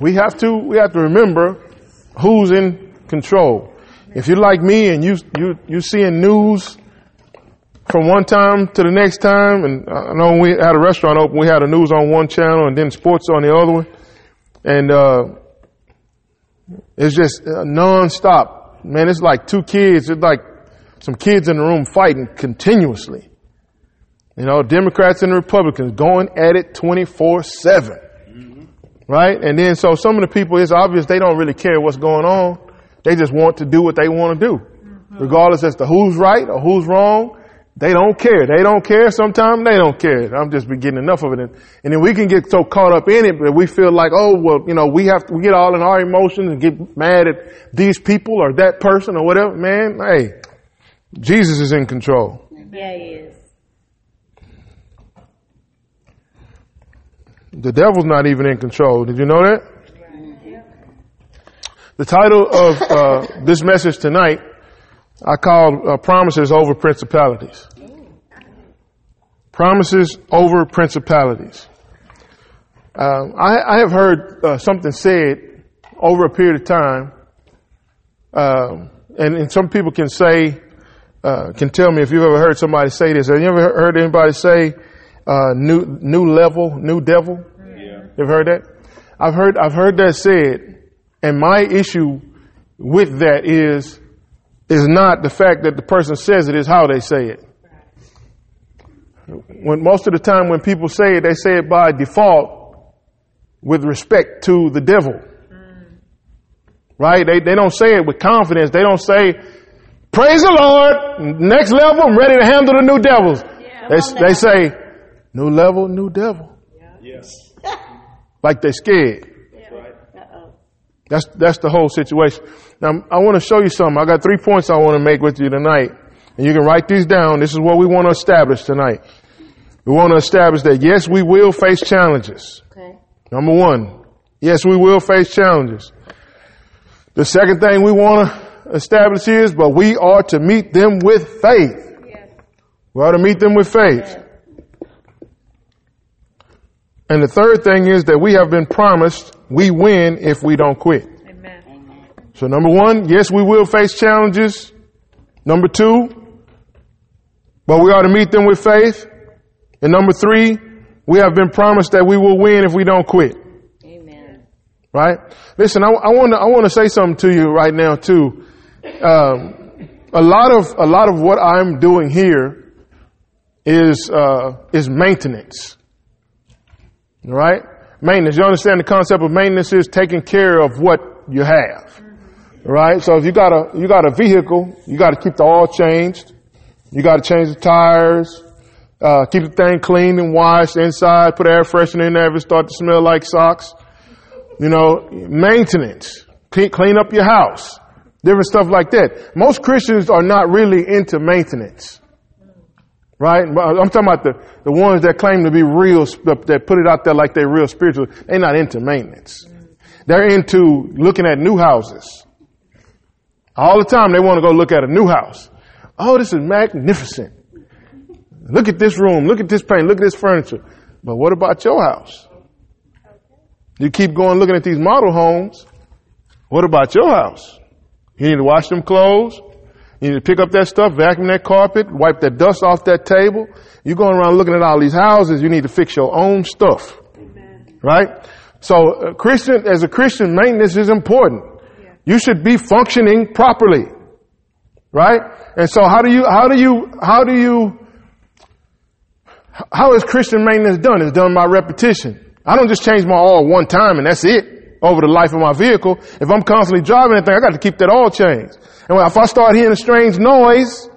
We have to, we have to remember who's in control. If you're like me and you, you, you seeing news from one time to the next time, and I know we had a restaurant open, we had the news on one channel and then sports on the other one, and, uh, it's just nonstop. Man, it's like two kids, it's like some kids in the room fighting continuously. You know, Democrats and Republicans going at it 24-7. Mm-hmm. Right? And then so some of the people, it's obvious they don't really care what's going on. They just want to do what they want to do. Mm-hmm. Regardless as to who's right or who's wrong, they don't care. They don't care. Sometimes they don't care. I'm just getting enough of it. And, and then we can get so caught up in it that we feel like, oh, well, you know, we have to, we get all in our emotions and get mad at these people or that person or whatever. Man, hey, Jesus is in control. Yeah, he is. The devil's not even in control. Did you know that? The title of uh, this message tonight, I called uh, Promises Over Principalities. Promises over principalities. Uh, I, I, have heard uh, something said over a period of time, um, and, and, some people can say, uh, can tell me if you've ever heard somebody say this. Have you ever heard anybody say, uh, new new level, new devil. Yeah. You've heard that? I've heard I've heard that said, and my issue with that is is not the fact that the person says it, is how they say it. When most of the time when people say it, they say it by default with respect to the devil. Right? They they don't say it with confidence. They don't say, Praise the Lord, next level, I'm ready to handle the new devils. Yeah, they, they say, New level, new devil. Yes. like they're scared. That's right. Uh oh. That's, that's the whole situation. Now, I want to show you something. I got three points I want to make with you tonight. And you can write these down. This is what we want to establish tonight. We want to establish that yes, we will face challenges. Okay. Number one, yes, we will face challenges. The second thing we want to establish is, but we are to meet them with faith. Yes. We are to meet them with faith. Yes. And the third thing is that we have been promised we win if we don't quit. Amen. So number one, yes, we will face challenges. Number two, but we ought to meet them with faith. And number three, we have been promised that we will win if we don't quit. Amen. Right? Listen, I, I want to I want to say something to you right now too. Um, a lot of a lot of what I'm doing here is uh, is maintenance. All right? Maintenance. You understand the concept of maintenance is taking care of what you have. All right? So if you got a, you got a vehicle, you got to keep the oil changed. You got to change the tires. Uh, keep the thing clean and washed inside. Put air freshener in there if it start to smell like socks. You know, maintenance. Clean, clean up your house. Different stuff like that. Most Christians are not really into maintenance. Right? I'm talking about the, the ones that claim to be real, that put it out there like they're real spiritual. They're not into maintenance. They're into looking at new houses. All the time they want to go look at a new house. Oh, this is magnificent. Look at this room. Look at this paint. Look at this furniture. But what about your house? You keep going looking at these model homes. What about your house? You need to wash them clothes. You need to pick up that stuff, vacuum that carpet, wipe that dust off that table. You're going around looking at all these houses. You need to fix your own stuff. Amen. Right? So, uh, Christian, as a Christian, maintenance is important. Yeah. You should be functioning properly. Right? And so how do you, how do you, how do you, how is Christian maintenance done? It's done by repetition. I don't just change my oil one time and that's it over the life of my vehicle. If I'm constantly driving anything, I got to keep that oil changed. And if I start hearing a strange noise,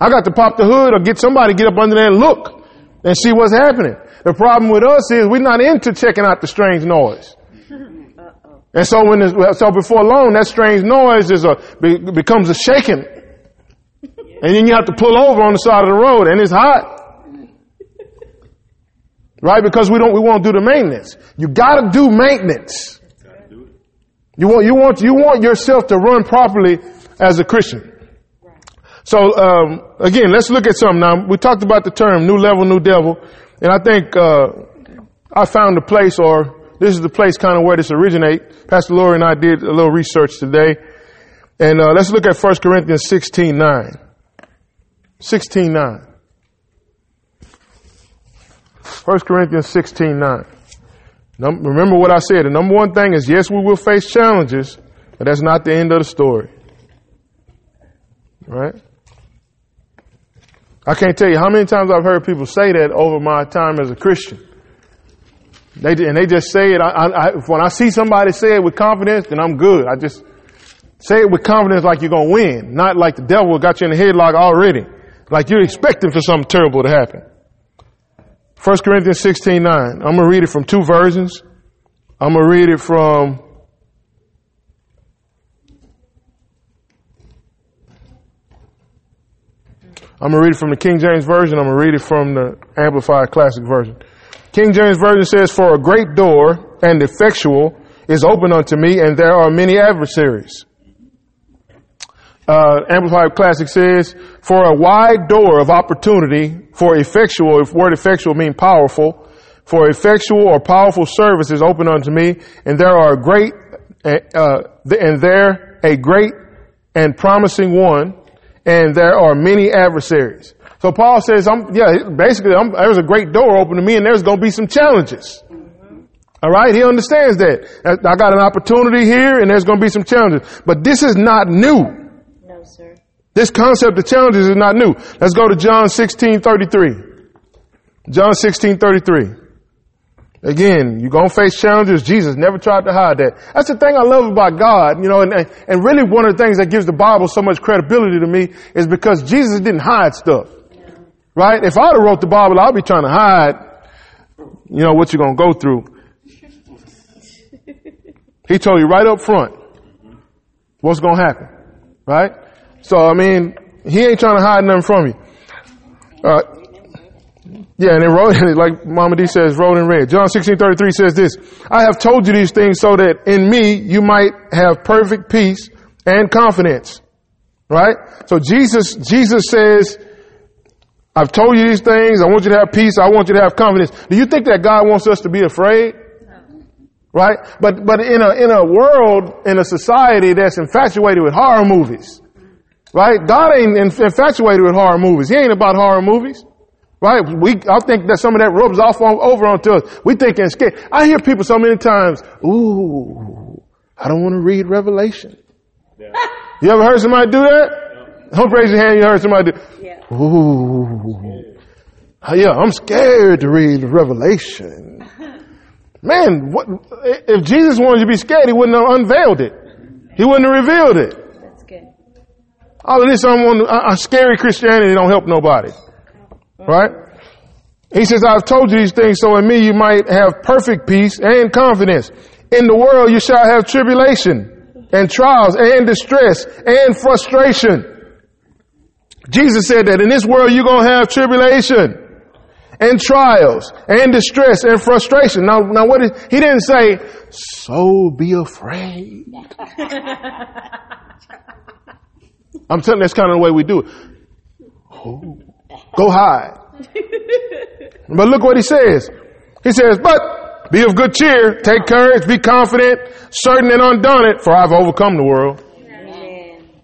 I got to pop the hood or get somebody to get up under there and look and see what's happening. The problem with us is we're not into checking out the strange noise. And so when so before long, that strange noise is a becomes a shaking, and then you have to pull over on the side of the road, and it's hot, right? Because we don't we won't do the maintenance. You got to do maintenance. You want, you want, you want yourself to run properly as a Christian. So, um, again, let's look at something now. We talked about the term new level, new devil. And I think, uh, I found a place, or this is the place kind of where this originate. Pastor Lori and I did a little research today. And uh, let's look at 1 Corinthians 16, 9. 16, 9. 1 Corinthians 16, 9. Num- remember what I said. The number one thing is yes, we will face challenges, but that's not the end of the story. Right? I can't tell you how many times I've heard people say that over my time as a Christian. They and they just say it. I, I, when I see somebody say it with confidence, then I'm good. I just say it with confidence, like you're gonna win, not like the devil got you in the headlock already, like you're expecting for something terrible to happen. 1 Corinthians 16, 9. I'm gonna read it from two versions. I'm gonna read it from I'm gonna read it from the King James Version. I'm gonna read it from the Amplified Classic Version. King James Version says, For a great door and effectual is open unto me, and there are many adversaries. Uh, Amplified Classic says, For a wide door of opportunity for effectual, if word effectual mean powerful, for effectual or powerful service is open unto me, and there are great, uh, and there a great and promising one, and there are many adversaries. So Paul says, I'm, yeah, basically, I'm, there's a great door open to me and there's going to be some challenges. All right. He understands that. I got an opportunity here and there's going to be some challenges, but this is not new. This concept of challenges is not new. Let's go to John 16, 33. John 16, 33. Again, you're going to face challenges. Jesus never tried to hide that. That's the thing I love about God, you know, and, and really one of the things that gives the Bible so much credibility to me is because Jesus didn't hide stuff. Right? If I'd have wrote the Bible, I'd be trying to hide, you know, what you're going to go through. He told you right up front what's going to happen. Right? So, I mean, he ain't trying to hide nothing from you. Uh, yeah, and then wrote, like Mama D says, wrote in red. John 16, 33 says this, I have told you these things so that in me you might have perfect peace and confidence. Right? So Jesus, Jesus says, I've told you these things. I want you to have peace. I want you to have confidence. Do you think that God wants us to be afraid? Right? But, but in a, in a world, in a society that's infatuated with horror movies, right? God ain't infatuated with horror movies. He ain't about horror movies. Right? We, I think that some of that rubs off on, over onto us. We thinking scared. I hear people so many times, ooh, I don't want to read Revelation. Yeah. You ever heard somebody do that? Don't raise your hand you heard somebody do Yeah. Ooh. Yeah, I'm scared to read Revelation. Man, what, if Jesus wanted you to be scared, he wouldn't have unveiled it. He wouldn't have revealed it. All of this, I'm uh, scary Christianity don't help nobody. Right? He says, I've told you these things so in me you might have perfect peace and confidence. In the world you shall have tribulation and trials and distress and frustration. Jesus said that in this world you're going to have tribulation and trials and distress and frustration. Now, now what is, he didn't say, so be afraid. I'm telling you, that's kind of the way we do it. Oh. Go hide. but look what he says. He says, but be of good cheer, take courage, be confident, certain and undaunted, for I've overcome the world. Amen.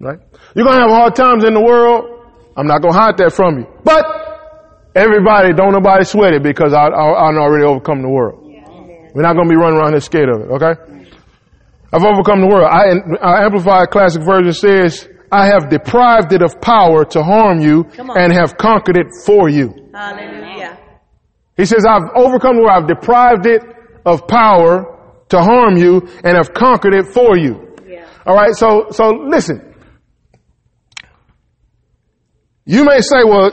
Right? You're gonna have hard times in the world. I'm not gonna hide that from you. But everybody, don't nobody sweat it because I, I, I already overcome the world. We're not gonna be running around here scared of it, okay? I've overcome the world. I, Amplified Classic Version says, I have deprived it of power to harm you and have conquered it for you. Hallelujah. He says, I've overcome the world. I've deprived it of power to harm you and have conquered it for you. Yeah. All right. So, so listen. You may say, well,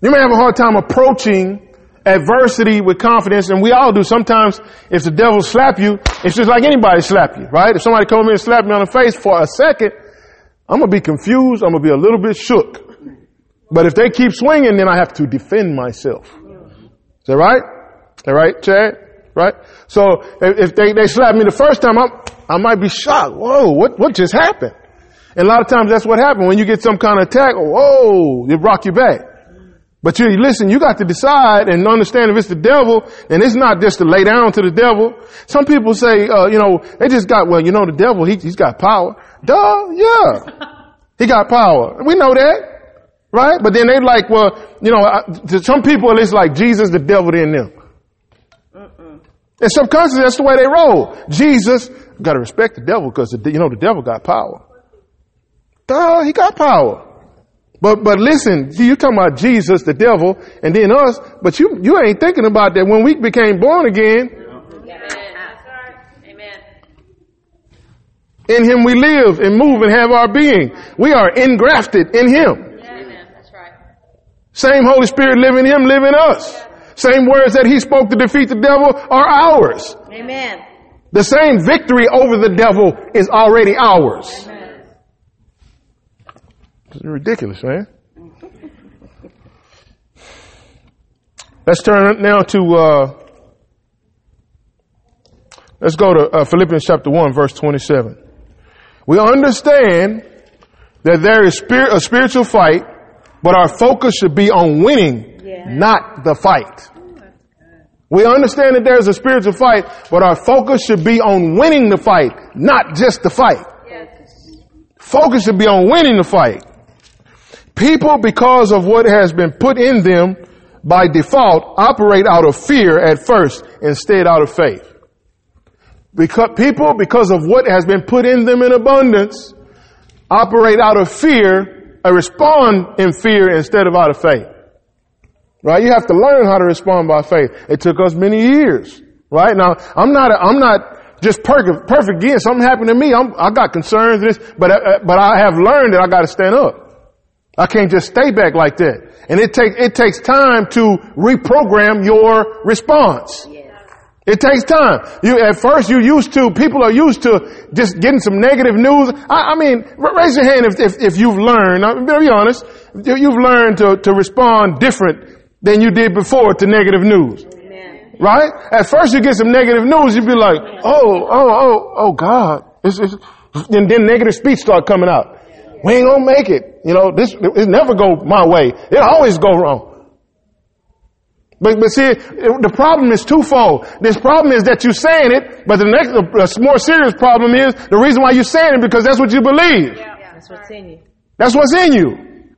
you may have a hard time approaching adversity with confidence, and we all do. Sometimes if the devil slap you, it's just like anybody slap you, right? If somebody come in and slap me on the face for a second, I'm gonna be confused. I'm gonna be a little bit shook. But if they keep swinging, then I have to defend myself. Is that right? Is that right, Chad? Right? So if, they, they slap me the first time, I'm, I might be shocked. Whoa, what, what just happened? And a lot of times that's what happens when you get some kind of attack. Oh, whoa, it rock you back. But you listen, you got to decide and understand if it's the devil, and it's not just to lay down to the devil. Some people say, uh, you know, they just got, well, you know, the devil, he, he's got power. Duh, yeah. He got power. We know that. Right? But then they like, well, you know, uh, to some people it's like Jesus, the devil in them. And subconsciously, that's the way they roll. Jesus, gotta respect the devil because, you know, the devil got power. Duh, he got power. But, but listen, you're talking about Jesus, the devil, and then us, but you, you ain't thinking about that when we became born again. Amen. In him we live and move and have our being. We are engrafted in him. Amen. That's right. Same Holy Spirit live in him, live in us. Same words that he spoke to defeat the devil are ours. Amen. The same victory over the devil is already ours. It's ridiculous, man. Let's turn now to, uh, let's go to uh, Philippians chapter 1, verse 27. We understand that there is spirit, a spiritual fight, but our focus should be on winning, Yeah. not the fight. We understand that there's a spiritual fight, but our focus should be on winning the fight, not just the fight. Focus should be on winning the fight. People, because of what has been put in them by default, operate out of fear at first instead out of faith. Because people, because of what has been put in them in abundance, operate out of fear, or respond in fear instead of out of faith. Right? You have to learn how to respond by faith. It took us many years. Right? Now, I'm not, a, I'm not just perfect, perfect again. Something happened to me. I'm, I got concerns this, but, uh, but I have learned that I got to stand up. I can't just stay back like that. And it takes, it takes time to reprogram your response. It takes time. You, at first you used to, people are used to just getting some negative news. I, I mean, ra- raise your hand if, if, if you've learned, I'm be honest, you- you've learned to, to respond different than you did before to negative news. Amen. Right? At first you get some negative news, you'd be like, oh, oh, oh, oh God. It's, it's, and then negative speech start coming out. We ain't gonna make it. You know, this, it never go my way. It always go wrong. But, but see, the problem is twofold. This problem is that you're saying it, but the next, the more serious problem is the reason why you're saying it because that's what you believe. Yeah, That's what's in you. That's what's in you.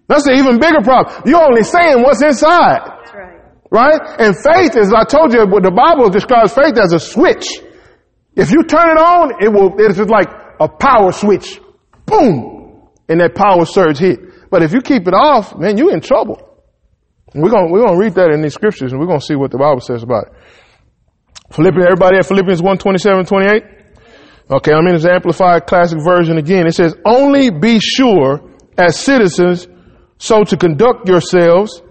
That's an even bigger problem. You're only saying what's inside. That's right. Right? And faith, as I told you, what the Bible describes faith as a switch. If you turn it on, it will, it's just like a power switch. Boom! And that power surge hit. But if you keep it off, man, you're in trouble. And we're gonna, we're gonna read that in these scriptures and we're gonna see what the Bible says about it. Philippians, everybody at Philippians 1, 27, 28? Okay, I'm in his amplified classic version again. It says, only be sure as citizens so to conduct yourselves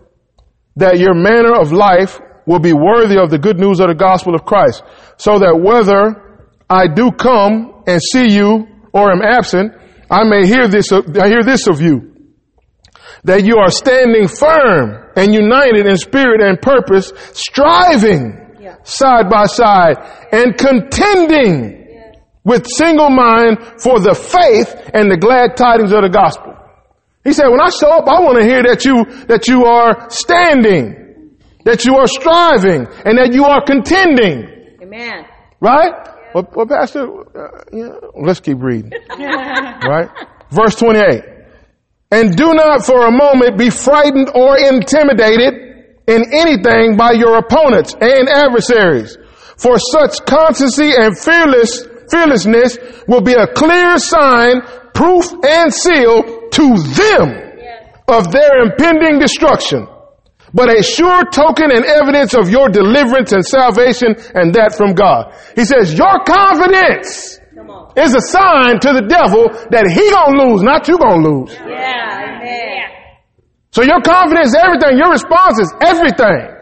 that your manner of life will be worthy of the good news of the gospel of Christ. So that whether I do come and see you or am absent, I may hear this, I hear this of you. That you are standing firm and united in spirit and purpose, striving Yeah. side by side and contending with single mind for the faith and the glad tidings of the gospel. He said, when I show up, I want to hear that you, that you are standing, that you are striving, and that you are contending. Amen. Right? Well, well Pastor, uh, yeah, let's keep reading. right? Verse 28. And do not for a moment be frightened or intimidated in anything by your opponents and adversaries. For such constancy and fearless, fearlessness will be a clear sign, proof, and seal to them of their impending destruction, but a sure token and evidence of your deliverance and salvation and that from God. He says, your confidence is a sign to the devil that he gonna lose, not you gonna lose. Yeah. Amen. So your confidence is everything. Your response is everything.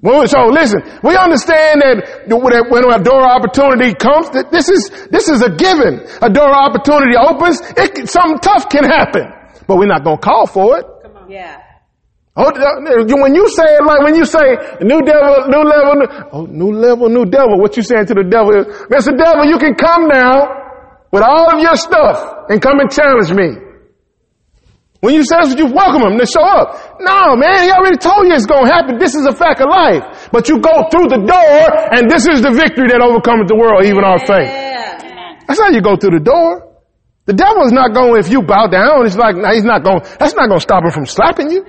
Well, so listen, we understand that when when a door of opportunity comes, that this is, this is a given. A door of opportunity opens, it, can- something tough can happen. But we're not gonna call for it. Yeah. Oh, when you say it like when you say new devil, new level, new, oh, new level, new devil, what you saying to the devil is, Mr. Devil, you can come now with all of your stuff and come and challenge me. When you say this, you welcome them to show up. No, man, he already told you it's going to happen. This is a fact of life. But you go through the door, and this is the victory that overcomes the world, even our faith. That's how you go through the door. The devil is not going, if you bow down, it's like, he's not going, that's not going to stop him from slapping you.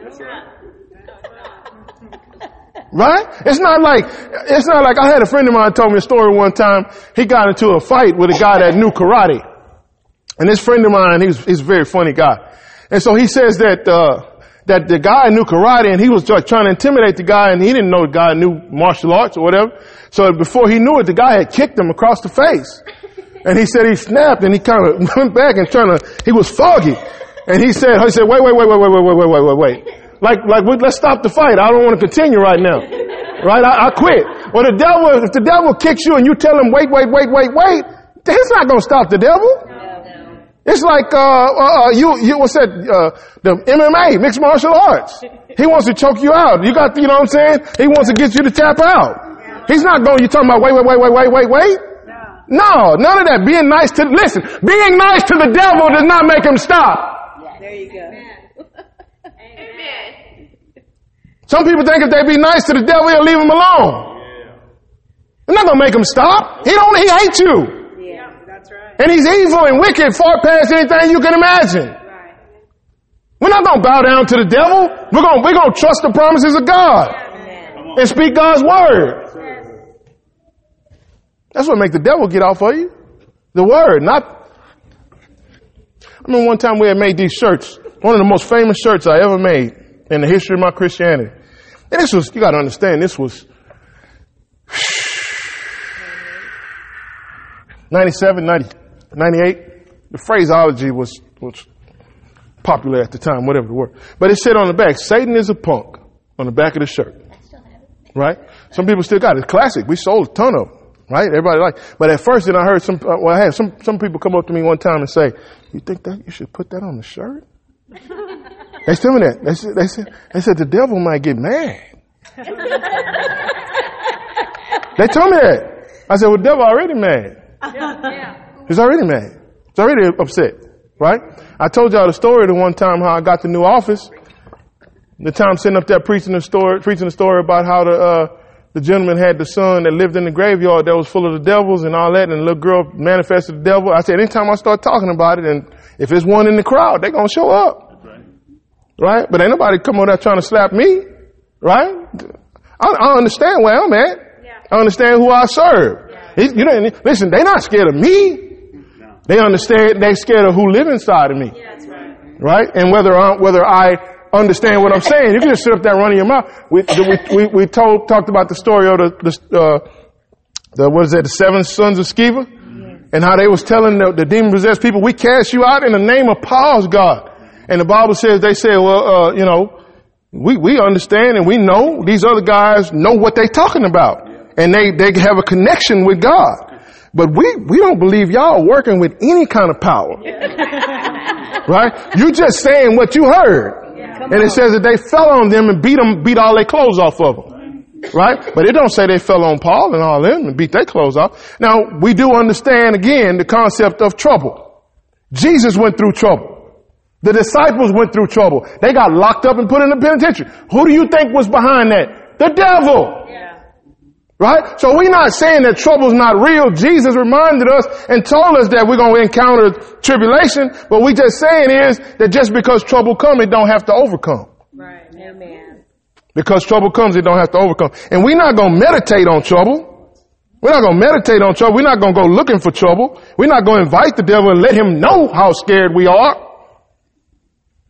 Right? It's not like, it's not like, I had a friend of mine told me a story one time. He got into a fight with a guy that knew karate. And this friend of mine, he's, he's a very funny guy. And so he says that, uh, that the guy knew karate and he was trying to intimidate the guy and he didn't know the guy knew martial arts or whatever. So before he knew it, the guy had kicked him across the face. And he said he snapped and he kind of went back and trying to, he was foggy. And he said, he said, wait, wait, wait, wait, wait, wait, wait, wait, wait, wait, wait. Like, like, we- let's stop the fight. I don't want to continue right now. Right? I, I quit. Well, the devil, if the devil kicks you and you tell him, wait, wait, wait, wait, wait, he's not going to stop the devil. It's like, uh, uh, uh, you, you, what's that, uh, the MMA, mixed martial arts. He wants to choke you out. You got, you know what I'm saying? He wants to get you to tap out. He's not going, you talking about, wait, wait, wait, wait, wait, wait, wait. No, none of that. Being nice to, listen, being nice to the devil does not make him stop. There you go. Some people think if they be nice to the devil, he'll leave him alone. They're not gonna make him stop. He don't, he hates you. Yeah. that's right. And he's evil and wicked far past anything you can imagine. We're not gonna bow down to the devil. We're gonna, we're gonna trust the promises of God Amen. and speak God's word. That's what make the devil get off of you. The word, not. I remember one time we had made these shirts. One of the most famous shirts I ever made in the history of my Christianity. And this was, you gotta understand, this was 97, 90, 98. The phraseology was, was popular at the time, whatever the word. But it said on the back, Satan is a punk on the back of the shirt. Right? Some people still got it. It's classic. We sold a ton of them. Right? Everybody like. But at first, then I heard some. Uh, well, I had some some people come up to me one time and say, "You think that you should put that on the shirt?" They told me that. They said, they said they said the devil might get mad. they told me that. I said, "Well, the devil already mad. He's already mad. He's already upset." Right? I told y'all the story the one time how I got the new office. The time sitting up there preaching the story, preaching the story about how the uh, the gentleman had the son that lived in the graveyard that was full of the devils and all that, and the little girl manifested the devil. I said, anytime I start talking about it, and if it's one in the crowd, they're gonna show up, right? But ain't nobody come over there trying to slap me, right? I, I understand where I'm at. I understand who I serve. He- you know, listen, they're not scared of me. They understand. They scared of who live inside of me right? And whether I, whether I understand what I'm saying, If you can just sit up there running your mouth. We we we, we told talked about the story of the the, uh, the what is that? The seven sons of Sceva, and how they was telling the, the demon possessed people, "We cast you out in the name of Paul's God." And the Bible says they said, "Well, uh, you know, we we understand and we know these other guys know what they're talking about, and they they have a connection with God." But we, we don't believe y'all working with any kind of power. right? You just saying what you heard. And it says that they fell on them and beat them, beat all their clothes off of them. Right? But it don't say they fell on Paul and all them and beat their clothes off. Now, we do understand again the concept of trouble. Jesus went through trouble. The disciples went through trouble. They got locked up and put in the penitentiary. Who do you think was behind that? The devil. Right? So we're not saying that trouble's not real. Jesus reminded us and told us that we're going to encounter tribulation, but we just saying is that just because trouble comes, it don't have to overcome. Right. Amen. Because trouble comes, it don't have to overcome. And we're not going to meditate on trouble. We're not going to meditate on trouble. We're not going to go looking for trouble. We're not going to invite the devil and let him know how scared we are.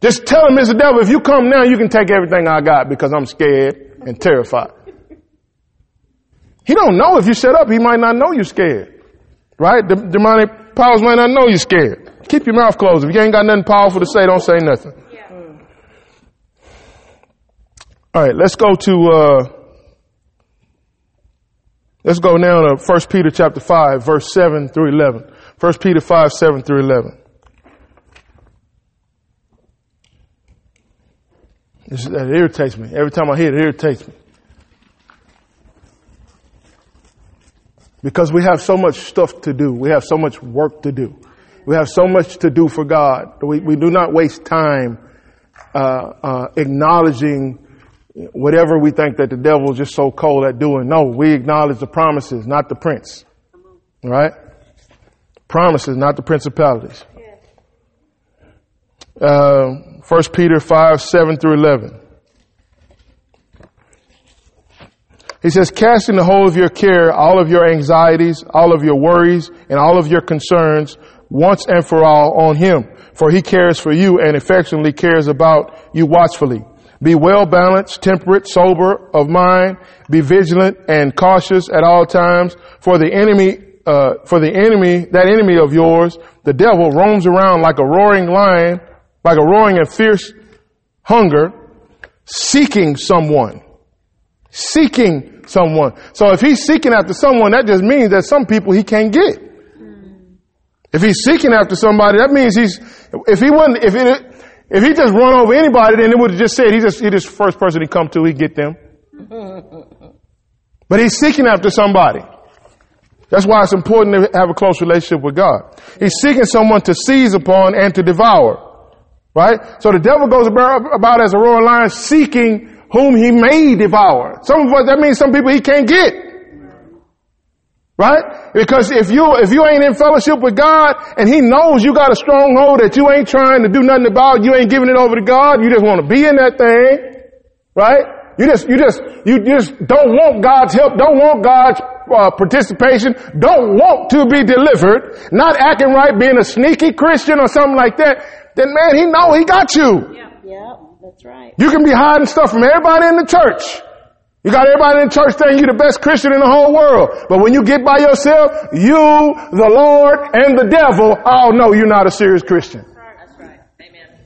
Just tell him it's the devil. If you come now, you can take everything I got because I'm scared and terrified. He don't know if you shut up. He might not know you're scared. Right? The demonic powers might not know you're scared. Keep your mouth closed. If you ain't got nothing powerful to say, don't say nothing. All right, let's go to, uh, let's go now to 1 Peter chapter 5, verse 7 through 11. 1 Peter 5, 7 through 11. This, that irritates me. Every time I hear it, it irritates me. Because we have so much stuff to do. We have so much work to do. We have so much to do for God. We, we do not waste time uh, uh, acknowledging whatever we think that the devil is just so cold at doing. No, we acknowledge the promises, not the prince. Right? Promises, not the principalities. Uh, 1 Peter 5, 7 through 11. He says, casting the whole of your care, all of your anxieties, all of your worries, and all of your concerns once and for all on him. For he cares for you and affectionately cares about you watchfully. Be well balanced, temperate, sober of mind, be vigilant and cautious at all times, for the enemy, uh, for the enemy, that enemy of yours, the devil roams around like a roaring lion, like a roaring and fierce hunger, seeking someone. Seeking someone. So if he's seeking after someone, that just means that some people he can't get. If he's seeking after somebody, that means he's, if he wouldn't, if it, if he just run over anybody, then it would have just said he just, he just first person he come to, he get them. But he's seeking after somebody. That's why it's important to have a close relationship with God. He's seeking someone to seize upon and to devour. Right? So the devil goes about, as a roaring lion seeking whom he may devour. Some of us, that means some people he can't get. Right? Because if you, if you ain't in fellowship with God and He knows you got a stronghold that you ain't trying to do nothing about, you ain't giving it over to God, you just want to be in that thing. Right? You just, you just, you just don't want God's help, don't want God's uh, participation, don't want to be delivered, not acting right, being a sneaky Christian or something like that, then man, He know He got you. Yep. Yep. That's right. You can be hiding stuff from everybody in the church. You got everybody in the church saying you're the best Christian in the whole world. But when you get by yourself, you, the Lord, and the devil all know you're not a serious Christian. That's right. Amen.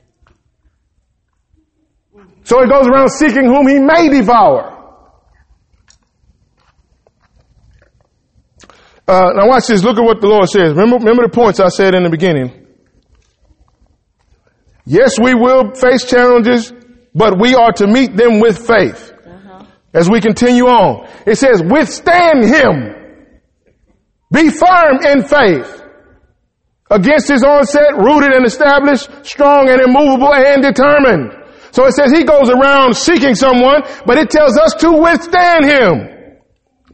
So he goes around seeking whom he may devour. Uh, now watch this. Look at what the Lord says. Remember, remember the points I said in the beginning. Yes, we will face challenges, but we are to meet them with faith. Uh-huh. As we continue on, it says, withstand him. Be firm in faith. Against his onset, rooted and established, strong and immovable and determined. So it says he goes around seeking someone, but it tells us to withstand him.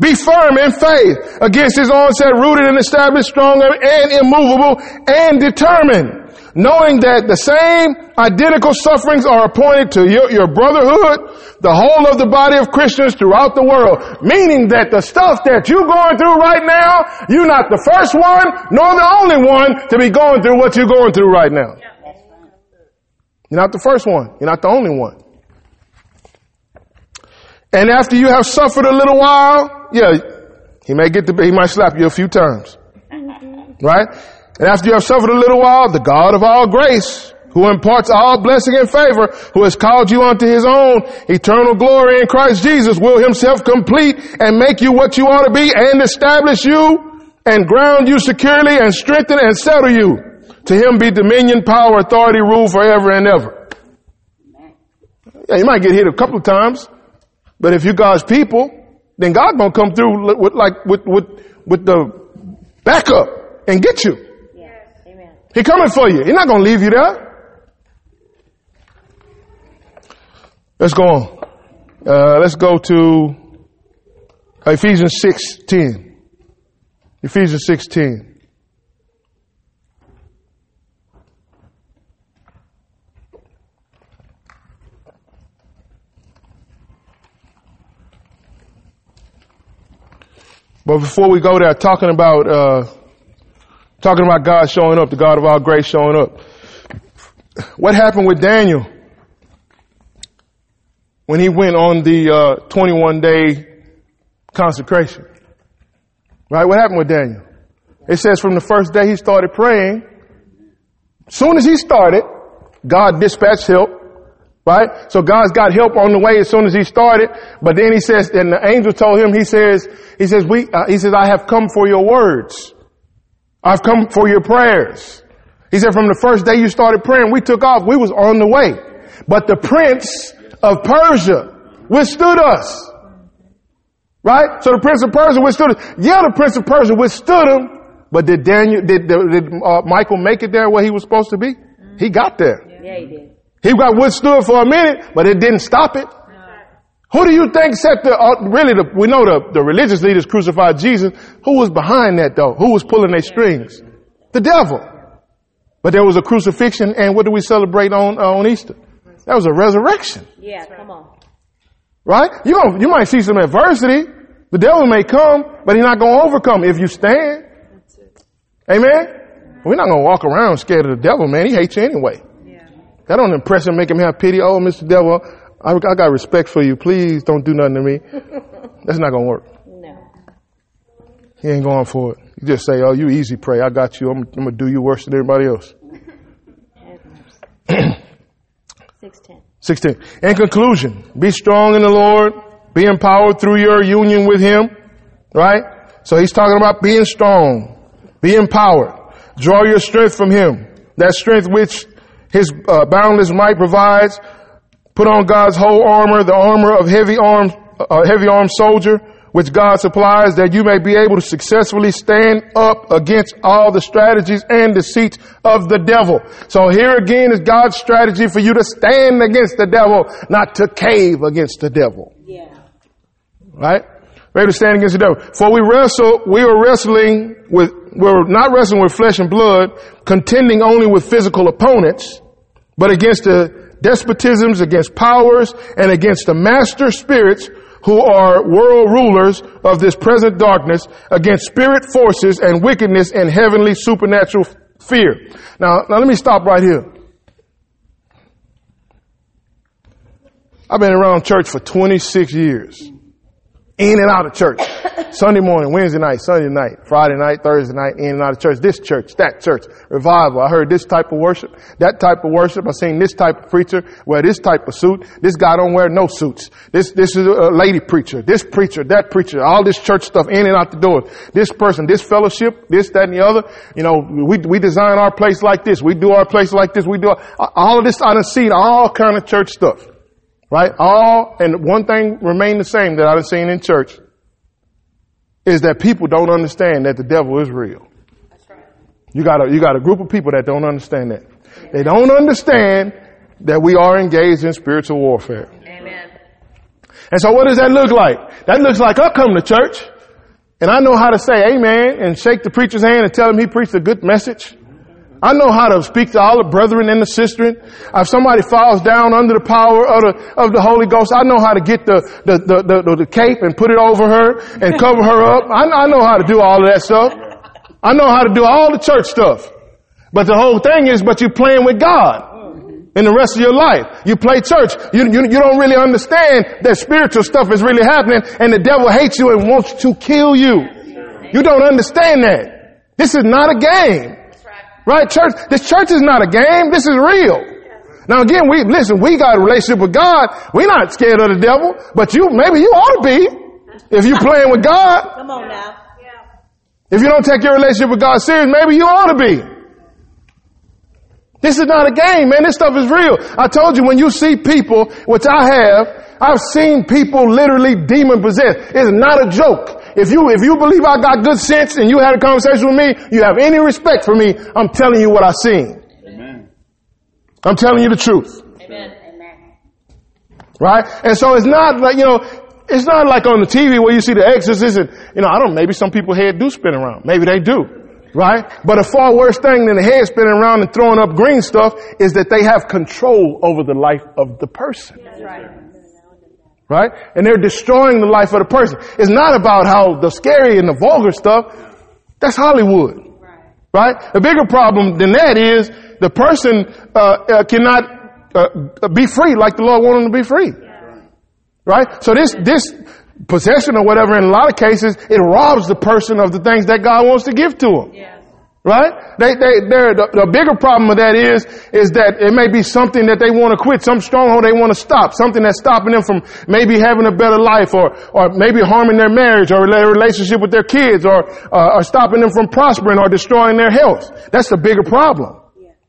Be firm in faith against his onset, rooted and established, strong and immovable and determined knowing that the same identical sufferings are appointed to your, your, brotherhood, the whole of the body of Christians throughout the world. Meaning that the stuff that you're going through right now, you're not the first one, nor the only one to be going through what you're going through right now. You're not the first one. You're not the only one. And after you have suffered a little while, yeah, he may get the, he might slap you a few times. Right? And after you have suffered a little while, the God of all grace, who imparts all blessing and favor, who has called you unto his own eternal glory in Christ Jesus, will himself complete and make you what you ought to be and establish you and ground you securely and strengthen and settle you. To him be dominion, power, authority, rule forever and ever. Yeah, you might get hit a couple of times, but if you're God's people, then God gonna come through with like with with with the backup and get you. He coming for you. He's not going to leave you there. Let's go on. Uh, let's go to Ephesians 6, 10. Ephesians 6, 10. But before we go there, talking about uh, Talking about God showing up, the God of all grace showing up. What happened with Daniel when he went on the uh, 21 day consecration? Right? What happened with Daniel? It says from the first day he started praying, soon as he started, God dispatched help. Right? So God's got help on the way as soon as he started. But then he says, and the angel told him, he says, he says, we, uh, he says, I have come for your words. I've come for your prayers. He said from the first day you started praying, we took off. We was on the way. But the prince of Persia withstood us. Right? So the prince of Persia withstood us. Yeah, the prince of Persia withstood him. But did Daniel, did, did uh, Michael make it there where he was supposed to be? He got there. Yeah, he did. He got withstood for a minute, but it didn't stop it. Who do you think set the, uh, really the, we know the, the religious leaders crucified Jesus. Who was behind that though? Who was pulling their strings? The devil. But there was a crucifixion and what do we celebrate on, uh, on Easter? That was a resurrection. Yeah, come on. Right? You going you might see some adversity. The devil may come, but he's not going to overcome if you stand. Amen? We're not going to walk around scared of the devil, man. He hates you anyway. That don't impress him, make him have pity. Oh, Mr. Devil, I, I got respect for you. Please don't do nothing to me. That's not going to work. No. He ain't going for it. You just say, oh, you easy prey. I got you. I'm, I'm going to do you worse than everybody else. Have mercy. Six ten. 16. In conclusion, be strong in the Lord, be empowered through your union with Him, right? So he's talking about being strong, be empowered, draw your strength from Him. That strength which His uh, boundless might provides. Put on God's whole armor, the armor of heavy armed, uh, heavy armed soldier, which God supplies that you may be able to successfully stand up against all the strategies and deceits of the devil. So here again is God's strategy for you to stand against the devil, not to cave against the devil. Yeah. Right? Ready to stand against the devil. For we wrestle, we are wrestling with, we're not wrestling with flesh and blood, contending only with physical opponents, but against the despotisms, against powers, and against the master spirits who are world rulers of this present darkness, against spirit forces and wickedness and heavenly supernatural fear. Now, now let me stop right here. I've been around church for 26 years. In and out of church. Sunday morning, Wednesday night, Sunday night, Friday night, Thursday night, in and out of church. This church, that church, revival. I heard this type of worship, that type of worship. I seen this type of preacher wear this type of suit. This guy don't wear no suits. This, this is a lady preacher, this preacher, that preacher, all this church stuff in and out the door. This person, this fellowship, this, that, and the other. You know, we, we design our place like this. We do our place like this. We do all of this. I done seen all kind of church stuff. Right? All, and one thing remained the same that I've seen in church is that people don't understand that the devil is real. You got a, you got a group of people that don't understand that. They don't understand that we are engaged in spiritual warfare. Amen. And so what does that look like? That looks like I come to church and I know how to say amen and shake the preacher's hand and tell him he preached a good message. I know how to speak to all the brethren and the sistren. If somebody falls down under the power of the, of the Holy Ghost, I know how to get the, the, the, the, the cape and put it over her and cover her up. I, I know how to do all of that stuff. I know how to do all the church stuff. But the whole thing is, but you're playing with God in the rest of your life. You play church. You, you, you don't really understand that spiritual stuff is really happening and the devil hates you and wants to kill you. You don't understand that. This is not a game. Right? Church, this church is not a game. This is real. Now again, we, listen, we got a relationship with God. We're not scared of the devil, but you, maybe you ought to be if you're playing with God. Come on now. If you don't take your relationship with God serious, maybe you ought to be. This is not a game, man. This stuff is real. I told you when you see people, which I have, I've seen people literally demon possessed. It's not a joke. If you, if you believe I got good sense and you had a conversation with me, you have any respect for me, I'm telling you what I seen. Amen. I'm telling you the truth. Amen. Right? And so it's not like, you know, it's not like on the TV where you see the exorcist and, you know, I don't, maybe some people head do spin around. Maybe they do. Right? But a far worse thing than the head spinning around and throwing up green stuff is that they have control over the life of the person. That's right. Right? And they're destroying the life of the person. It's not about how the scary and the vulgar stuff. That's Hollywood. Right? The bigger problem than that is the person uh, uh, cannot uh, be free like the Lord wanted them to be free. Right? So this this possession or whatever, in a lot of cases, it robs the person of the things that God wants to give to them. Yes. Right? They, they, they're, the, the bigger problem with that is, is that it may be something that they want to quit, some stronghold they want to stop, something that's stopping them from maybe having a better life or, or maybe harming their marriage or their relationship with their kids or, uh, or stopping them from prospering or destroying their health. That's the bigger problem.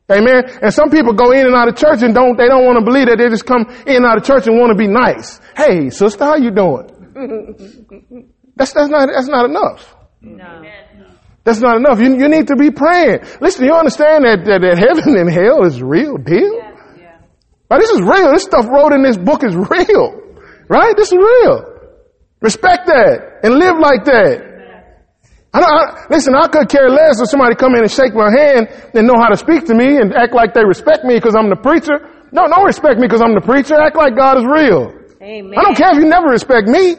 Amen. And some people go in and out of church and don't, they don't want to believe that they just come in and out of church and want to be nice. Hey, sister, how you doing? That's, that's not, that's not enough. No. That's not enough. You, you need to be praying. Listen, you understand that, that, that heaven and hell is real deal? Right? This is real. This stuff wrote in this book is real. Right? This is real. Respect that and live like that. I don't, I, listen, I could care less if somebody come in and shake my hand and know how to speak to me and act like they respect me because I'm the preacher. No, don't respect me because I'm the preacher. Act like God is real. Amen. I don't care if you never respect me.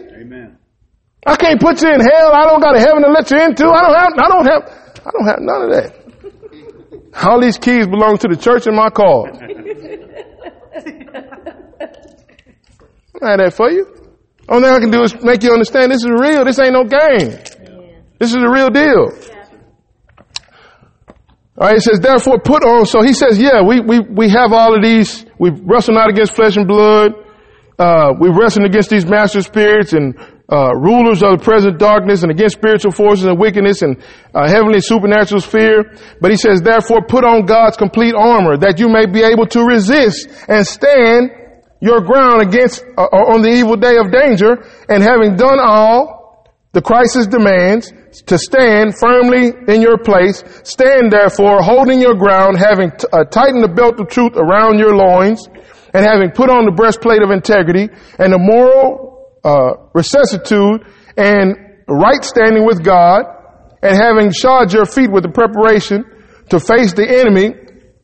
I can't put you in hell. I don't got a heaven to let you into. I don't have, I don't have, I don't have none of that. All these keys belong to the church in my car. I have that for you. Only thing I can do is make you understand this is real. This ain't no game. This is a real deal. All right, it says, therefore put on. So he says, yeah, we, we, we have all of these. We wrestle not against flesh and blood. Uh, we wrestle against these master spirits and, uh, rulers of the present darkness and against spiritual forces and wickedness and, uh, heavenly supernatural sphere. But he says, therefore put on God's complete armor that you may be able to resist and stand your ground against, uh, on the evil day of danger and having done all, the crisis demands to stand firmly in your place. Stand therefore, holding your ground, having t- uh, tightened the belt of truth around your loins, and having put on the breastplate of integrity and the moral uh, rectitude and right standing with God, and having shod your feet with the preparation to face the enemy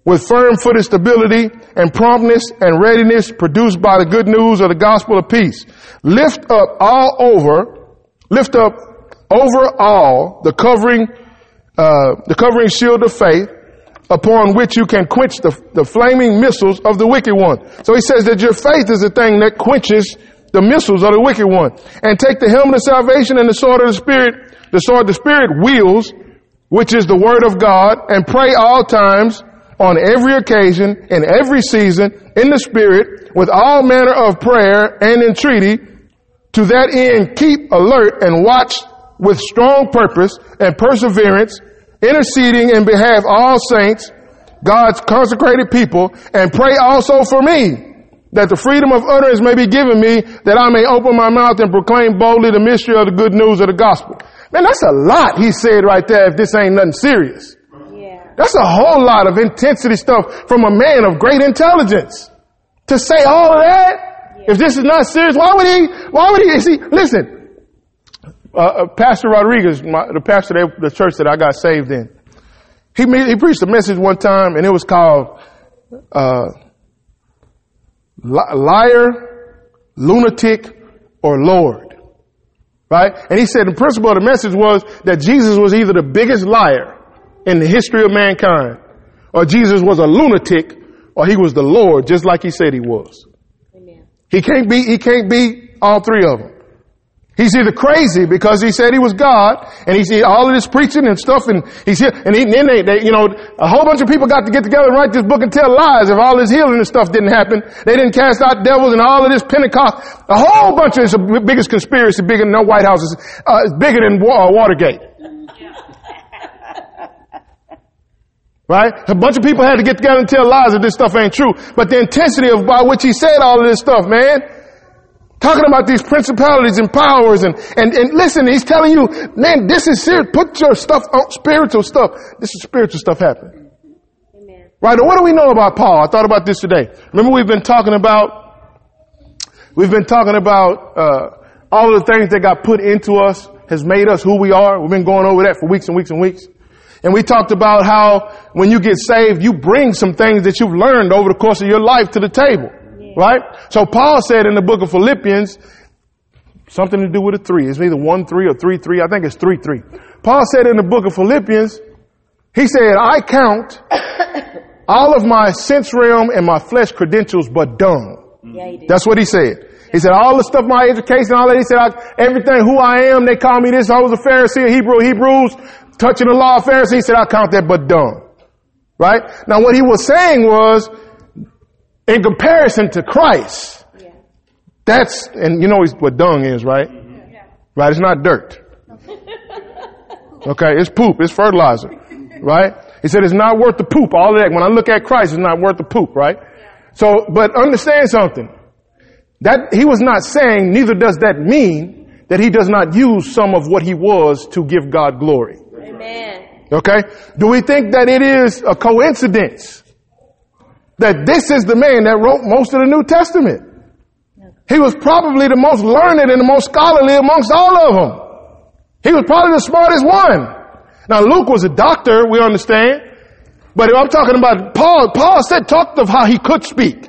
with firm-footed stability and promptness and readiness produced by the good news of the gospel of peace. Lift up all over, lift up over all the covering, uh, the covering shield of faith upon which you can quench the, the flaming missiles of the wicked one. So he says that your faith is the thing that quenches the missiles of the wicked one. And take the helmet of salvation and the sword of the spirit, the sword the spirit wields, which is the word of God, and pray all times on every occasion, in every season, in the spirit, with all manner of prayer and entreaty, to that end keep alert and watch with strong purpose and perseverance, interceding in behalf of all saints, God's consecrated people, and pray also for me, that the freedom of utterance may be given me, that I may open my mouth and proclaim boldly the mystery of the good news of the gospel. Man, that's a lot he said right there if this ain't nothing serious. Yeah. That's a whole lot of intensity stuff from a man of great intelligence. To say all of that, if this is not serious, why would he, why would he, see, listen, uh, uh, Pastor Rodriguez, my, the pastor of the church that I got saved in, he, he preached a message one time and it was called, uh, li- liar, lunatic, or Lord. Right? And he said the principle of the message was that Jesus was either the biggest liar in the history of mankind, or Jesus was a lunatic, or he was the Lord, just like he said he was. Amen. He can't be, he can't be all three of them. He's either crazy because he said he was God, and he's all of this preaching and stuff, and he's here, and he, then they, they, you know, a whole bunch of people got to get together and write this book and tell lies if all this healing and stuff didn't happen. They didn't cast out devils and all of this Pentecost. A whole bunch of it's the biggest conspiracy, bigger than no White House is, uh, it's bigger than uh, Watergate. Right? A bunch of people had to get together and tell lies that this stuff ain't true. But the intensity of by which he said all of this stuff, man, talking about these principalities and powers and, and, and listen, he's telling you, man, this is serious. Put your stuff on spiritual stuff. This is spiritual stuff happening. Amen. Right? And what do we know about Paul? I thought about this today. Remember we've been talking about, we've been talking about, uh, all of the things that got put into us has made us who we are. We've been going over that for weeks and weeks and weeks. And we talked about how when you get saved, you bring some things that you've learned over the course of your life to the table. Right? So Paul said in the book of Philippians, something to do with a three. It's either one three or three three. I think it's three three. Paul said in the book of Philippians, he said, I count all of my sense realm and my flesh credentials but dung. Yeah. That's what he said. He said, all the stuff, my education, all that. He said, I, everything, who I am, they call me this. I was a Pharisee, a Hebrew, Hebrews, touching the law of Pharisees. He said, I count that but dung. Right? Now what he was saying was, in comparison to Christ, Yeah. that's, and you know what dung is, right? Right? It's not dirt. Okay? It's poop. It's fertilizer. Right? He said it's not worth the poop. All of that. When I look at Christ, it's not worth the poop, right? So, but understand something. That, he was not saying, neither does that mean that he does not use some of what he was to give God glory. Amen. Okay? Do we think that it is a coincidence that this is the man that wrote most of the New Testament. He was probably the most learned and the most scholarly amongst all of them. He was probably the smartest one. Now Luke was a doctor, we understand. But if I'm talking about Paul, Paul said, talked of how he could speak.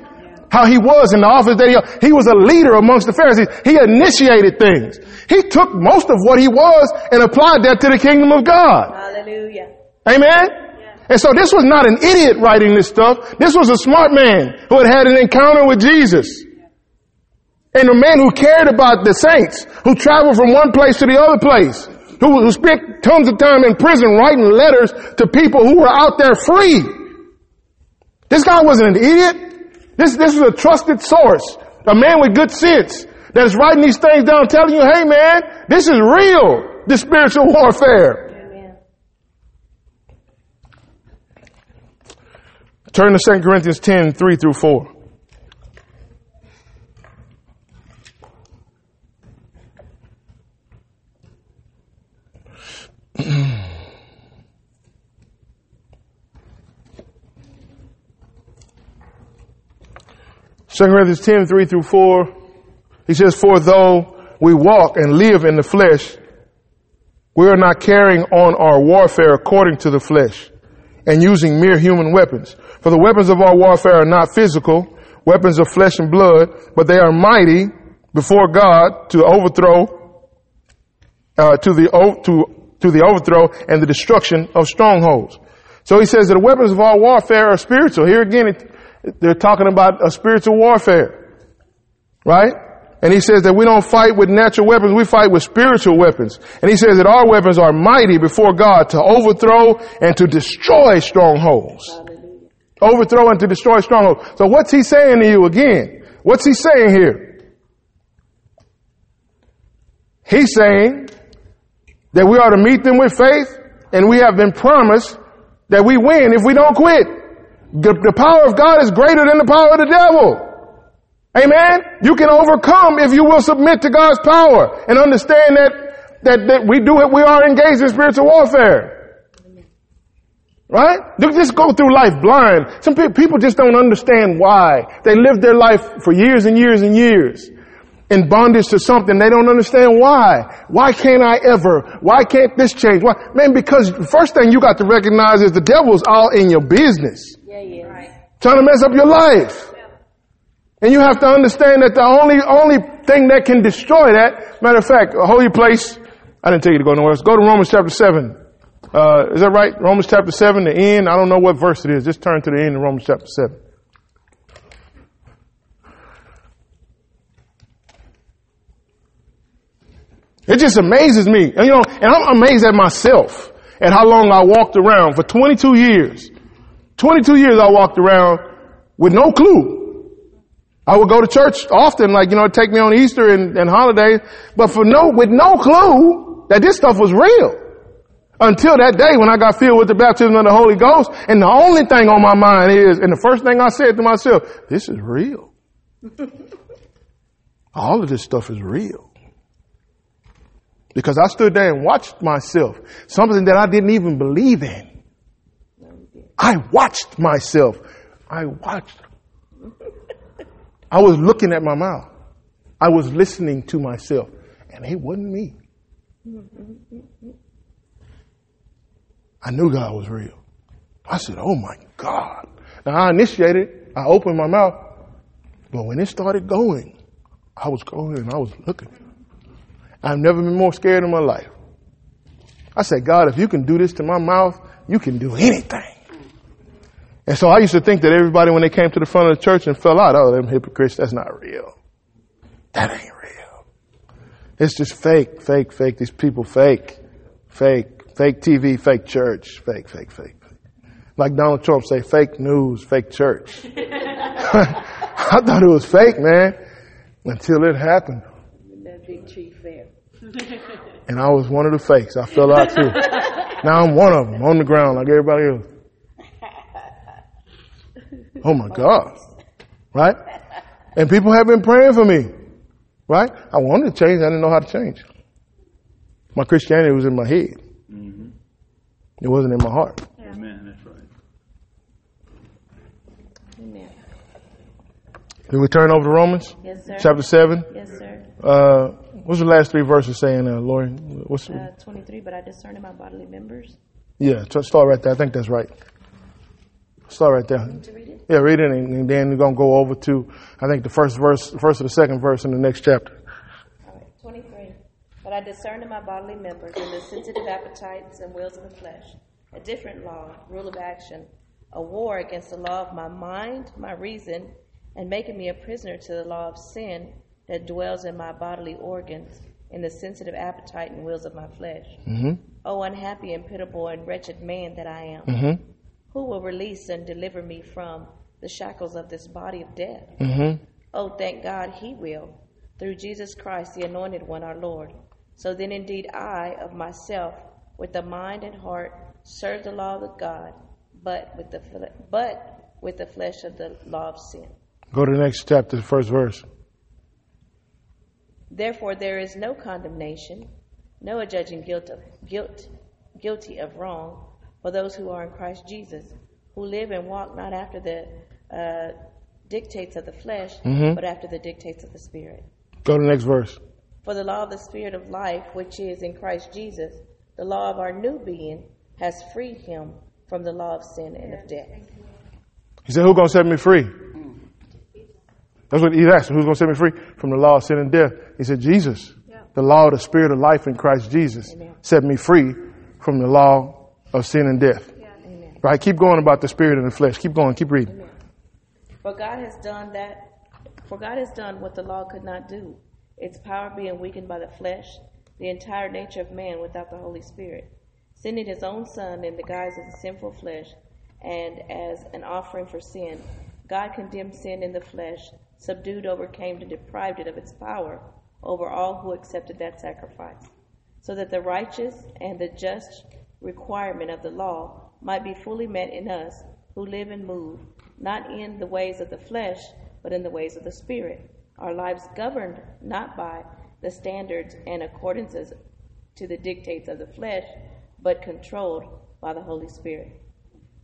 How he was in the office that he, he was a leader amongst the Pharisees. He initiated things. He took most of what he was and applied that to the kingdom of God. Hallelujah. Amen? And so this was not an idiot writing this stuff. This was a smart man who had had an encounter with Jesus. And a man who cared about the saints, who traveled from one place to the other place, who, who spent tons of time in prison writing letters to people who were out there free. This guy wasn't an idiot. This, this was a trusted source, a man with good sense that is writing these things down telling you, hey man, this is real, this spiritual warfare. Turn to 2 Corinthians 10, 3 through 4. Second Corinthians 10, 3 through 4. He says, For though we walk and live in the flesh, we are not carrying on our warfare according to the flesh and using mere human weapons. For the weapons of our warfare are not physical, weapons of flesh and blood, but they are mighty before God to overthrow, uh, to the, to, to the overthrow and the destruction of strongholds. So he says that the weapons of our warfare are spiritual. Here again, it, they're talking about a spiritual warfare. Right? And he says that we don't fight with natural weapons, we fight with spiritual weapons. And he says that our weapons are mighty before God to overthrow and to destroy strongholds. Overthrow and to destroy strongholds. So what's he saying to you again? What's he saying here? He's saying that we are to meet them with faith and we have been promised that we win if we don't quit. The, the power of God is greater than the power of the devil. Amen. You can overcome if you will submit to God's power and understand that, that, that we do it, we are engaged in spiritual warfare. Right? They just go through life blind. Some pe- people just don't understand why. They live their life for years and years and years in bondage to something. They don't understand why. Why can't I ever? Why can't this change? Why? Man, because the first thing you got to recognize is the devil's all in your business. Yeah, yeah. Right. Trying to mess up your life. And you have to understand that the only, only thing that can destroy that, matter of fact, a holy place, I didn't tell you to go nowhere else. Go to Romans chapter 7. Uh, is that right? Romans chapter 7, the end. I don't know what verse it is. Just turn to the end of Romans chapter 7. It just amazes me. And you know, and I'm amazed at myself at how long I walked around for 22 years. 22 years I walked around with no clue. I would go to church often, like, you know, take me on Easter and, and holidays, but for no, with no clue that this stuff was real. Until that day when I got filled with the baptism of the Holy Ghost, and the only thing on my mind is, and the first thing I said to myself, this is real. All of this stuff is real. Because I stood there and watched myself, something that I didn't even believe in. I watched myself. I watched. I was looking at my mouth. I was listening to myself. And it wasn't me. I knew God was real. I said, oh my God. Now I initiated, I opened my mouth, but when it started going, I was going and I was looking. I've never been more scared in my life. I said, God, if you can do this to my mouth, you can do anything. And so I used to think that everybody, when they came to the front of the church and fell out, oh, them hypocrites, that's not real. That ain't real. It's just fake, fake, fake. These people fake, fake, fake TV, fake church, fake, fake, fake. Like Donald Trump say, fake news, fake church. I thought it was fake, man, until it happened. That big tree fair. And I was one of the fakes. I fell out too. now I'm one of them on the ground like everybody else. Oh my God. Right? And people have been praying for me. Right? I wanted to change. I didn't know how to change. My Christianity was in my head. It wasn't in my heart. Amen. That's right. Amen. Can we turn over to Romans Yes, sir. chapter 7? Yes, sir. Uh, what's the last three verses saying, uh, Lori? What's, Uh, 23, but I discern in my bodily members. yeah, start right there. I think that's right. Start right there. To read it? Yeah, read it, and, and then we're going to go over to, I think, the first verse, first or the second verse in the next chapter. All right. 23. But I discern in my bodily members and the sensitive appetites and wills of the flesh a different law, rule of action, a war against the law of my mind, my reason, and making me a prisoner to the law of sin that dwells in my bodily organs, in the sensitive appetite and wills of my flesh. Mm-hmm. O unhappy and pitiable and wretched man that I am, Mm-hmm. who will release and deliver me from the shackles of this body of death? Mm-hmm. Oh, thank God he will, through Jesus Christ, the Anointed One, our Lord. So then, indeed, I, of myself, with the mind and heart, serve the law of God, but with the but with the flesh of the law of sin. Go to the next chapter, the first verse. Therefore, there is no condemnation, no adjudging guilt of guilt, guilty of wrong for those who are in Christ Jesus, who live and walk not after the uh, dictates of the flesh, Mhm. but after the dictates of the Spirit. Go to the next verse. For the law of the Spirit of life, which is in Christ Jesus, the law of our new being, has freed him from the law of sin and of death. He said, Who's going to set me free? That's what he asked. Who's going to set me free from the law of sin and death? He said, Jesus. The law of the Spirit of life in Christ Jesus Amen. set me free from the law of sin and death. Amen. Right? Keep going about the Spirit and the flesh. Keep going. Keep reading. For God has done that, for God has done what the law could not do, its power being weakened by the flesh, the entire nature of man without the Holy Spirit, sending his own Son in the guise of the sinful flesh, and as an offering for sin, God condemned sin in the flesh, subdued, overcame, and deprived it of its power over all who accepted that sacrifice, so that the righteous and the just requirement of the law might be fully met in us who live and move, not in the ways of the flesh, but in the ways of the Spirit, our lives governed not by the standards and accordances to the dictates of the flesh, but controlled by the Holy Spirit.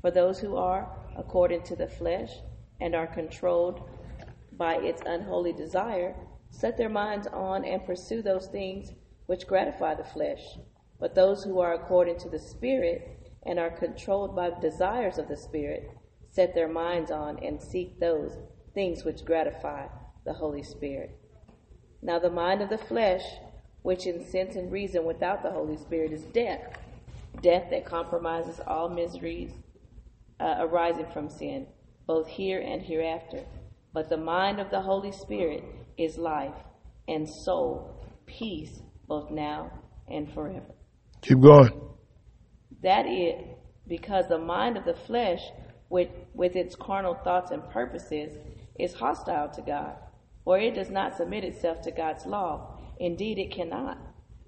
For those who are according to the flesh and are controlled by its unholy desire, set their minds on and pursue those things which gratify the flesh. But those who are according to the Spirit and are controlled by the desires of the Spirit, set their minds on and seek those things which gratify the Holy Spirit. Now, the mind of the flesh, which in sense and reason without the Holy Spirit, is death. Death that compromises all miseries uh, arising from sin, both here and hereafter. But the mind of the Holy Spirit is life and soul, peace, both now and forever. Keep going. That is because the mind of the flesh, with, with its carnal thoughts and purposes, is hostile to God, for it does not submit itself to God's law. Indeed, it cannot.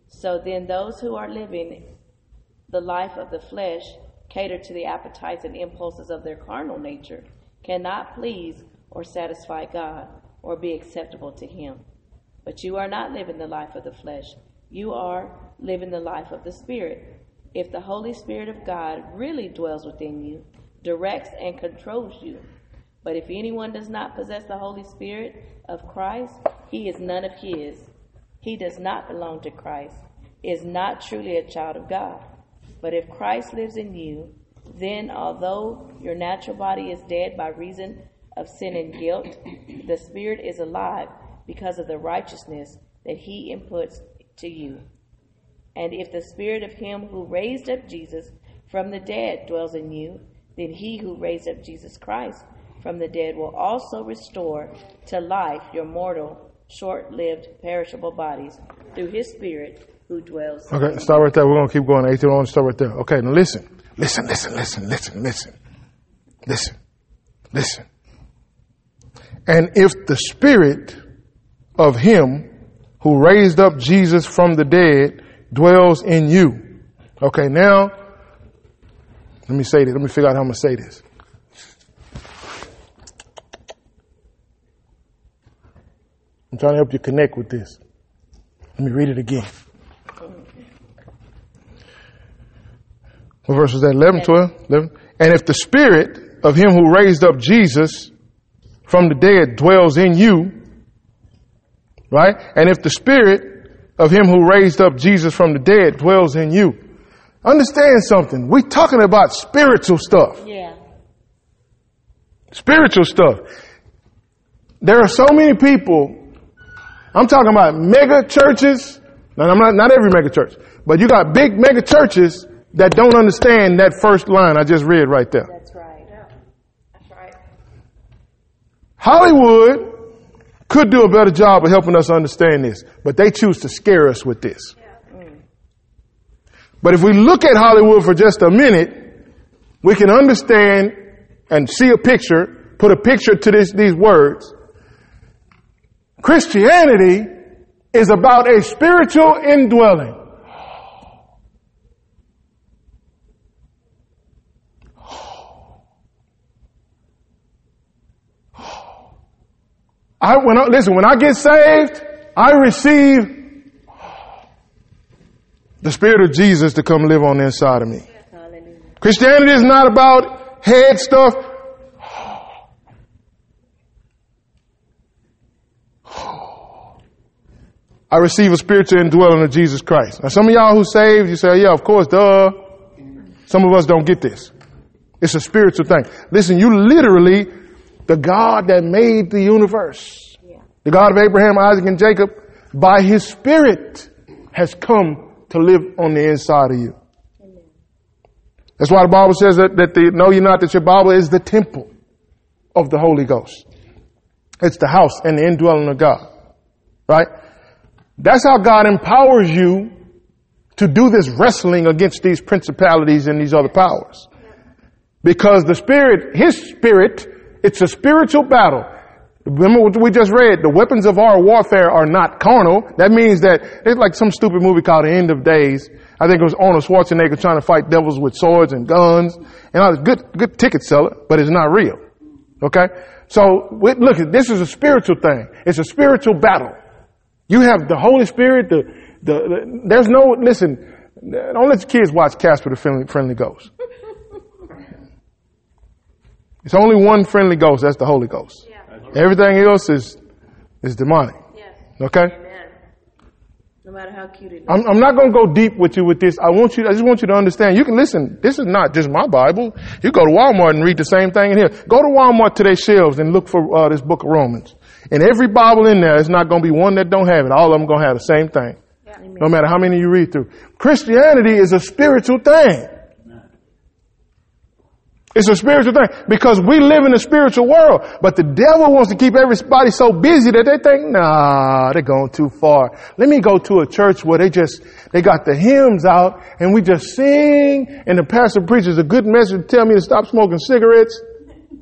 So then, those who are living the life of the flesh, cater to the appetites and impulses of their carnal nature, cannot please or satisfy God or be acceptable to Him. But you are not living the life of the flesh, you are living the life of the Spirit. If the Holy Spirit of God really dwells within you, directs and controls you. But if anyone does not possess the Holy Spirit of Christ, he is none of his. He does not belong to Christ, is not truly a child of God. But if Christ lives in you, then although your natural body is dead by reason of sin and guilt, the Spirit is alive because of the righteousness that He inputs to you. And if the Spirit of Him who raised up Jesus from the dead dwells in you, then He who raised up Jesus Christ from the dead will also restore to life your mortal, short lived, perishable bodies through His Spirit who dwells Okay, stop right there. We're going to keep going. 18 on, stop right there. Okay, now listen. Listen, listen, listen, listen, listen. Listen. Listen. And if the spirit of him who raised up Jesus from the dead dwells in you. Okay, now, let me say this. Let me figure out how I'm going to say this. I'm trying to help you connect with this. Let me read it again. What verse is that? 11, 12, 11. And if the spirit of him who raised up Jesus from the dead dwells in you, right? And if the spirit of him who raised up Jesus from the dead dwells in you, understand something. We're talking about spiritual stuff. Yeah. Spiritual stuff. There are so many people. I'm talking about mega churches. Now, I'm not, not every mega church, but you got big mega churches that don't understand that first line I just read right there. That's right. That's right. Hollywood could do a better job of helping us understand this, but they choose to scare us with this. Mm. But if we look at Hollywood for just a minute, we can understand and see a picture, put a picture to this, these words. Christianity is about a spiritual indwelling. I, when I, listen, when I get saved, I receive the Spirit of Jesus to come live on the inside of me. Christianity is not about head stuff. I receive a spiritual indwelling of Jesus Christ. Now some of y'all who saved, you say, yeah, of course, duh. Some of us don't get this. It's a spiritual thing. Listen, you literally, the God that made the universe, the God of Abraham, Isaac, and Jacob, by his spirit has come to live on the inside of you. That's why the Bible says that, that the, know you not that your Bible is the temple of the Holy Ghost. It's the house and the indwelling of God. Right? That's how God empowers you to do this wrestling against these principalities and these other powers. Because the Spirit, His Spirit, it's a spiritual battle. Remember what we just read? The weapons of our warfare are not carnal. That means that it's like some stupid movie called The End of Days. I think it was Arnold Schwarzenegger trying to fight devils with swords and guns. And I was good, good ticket seller, but it's not real. Okay? So, look, this is a spiritual thing. It's a spiritual battle. You have the Holy Spirit, the, the, the there's no, listen, don't let your kids watch Casper the Friendly, Friendly Ghost. It's only one friendly ghost, that's the Holy Ghost. Everything else is, is demonic. Yes. Okay? Amen. No matter how cute it is. I'm, I'm not going to go deep with you with this. I want you, I just want you to understand. You can listen. This is not just my Bible. You go to Walmart and read the same thing in here. Go to Walmart to their shelves and look for uh, this book of Romans. And every Bible in there is not going to be one that don't have it. All of them going to have the same thing. No matter how many you read through. Christianity is a spiritual thing. It's a spiritual thing because we live in a spiritual world, but the devil wants to keep everybody so busy that they think, nah, they're going too far. Let me go to a church where they just, they got the hymns out and we just sing and the pastor preaches a good message to tell me to stop smoking cigarettes,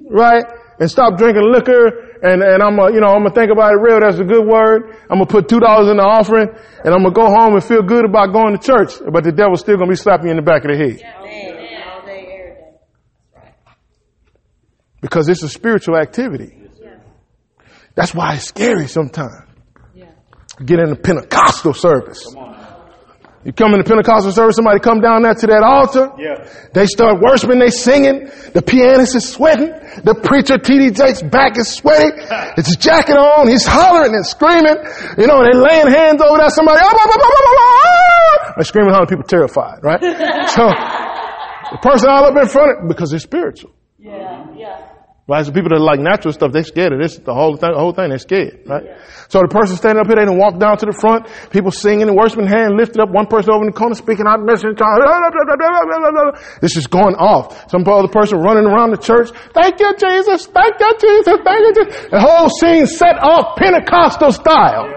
right? And stop drinking liquor and, and I'm gonna, you know, I'm gonna think about it real. That's a good word. I'm gonna put two dollars in the offering and I'm gonna go home and feel good about going to church, but the devil's still gonna be slapping you in the back of the head. Amen. All day, every day. because it's a spiritual activity. Yes. That's why it's scary sometimes. Yeah. Get in the Pentecostal service. You come in the Pentecostal service, somebody come down there to that altar. Yeah. They start worshiping, they singing. The pianist is sweating. The preacher, T.D. Jakes' back is sweaty. It's his jacket on. He's hollering and screaming. You know, they laying hands over there. Somebody, blah, blah, blah, blah, blah, ah. ah, ah, ah they're screaming, hollering, people terrified, right? so, the person all up in front of, because they're spiritual. Yeah. Yeah. Right? So people that like natural stuff, they're scared of this. The whole thing, the whole thing, they're scared, right? So the person standing up here, they didn't walk down to the front. People singing and worshiping, hand lifted up. One person over in the corner speaking out, message. This is going off. Some other person running around the church. Thank you, Jesus. Thank you, Jesus. Thank you, Jesus. The whole scene set off Pentecostal style.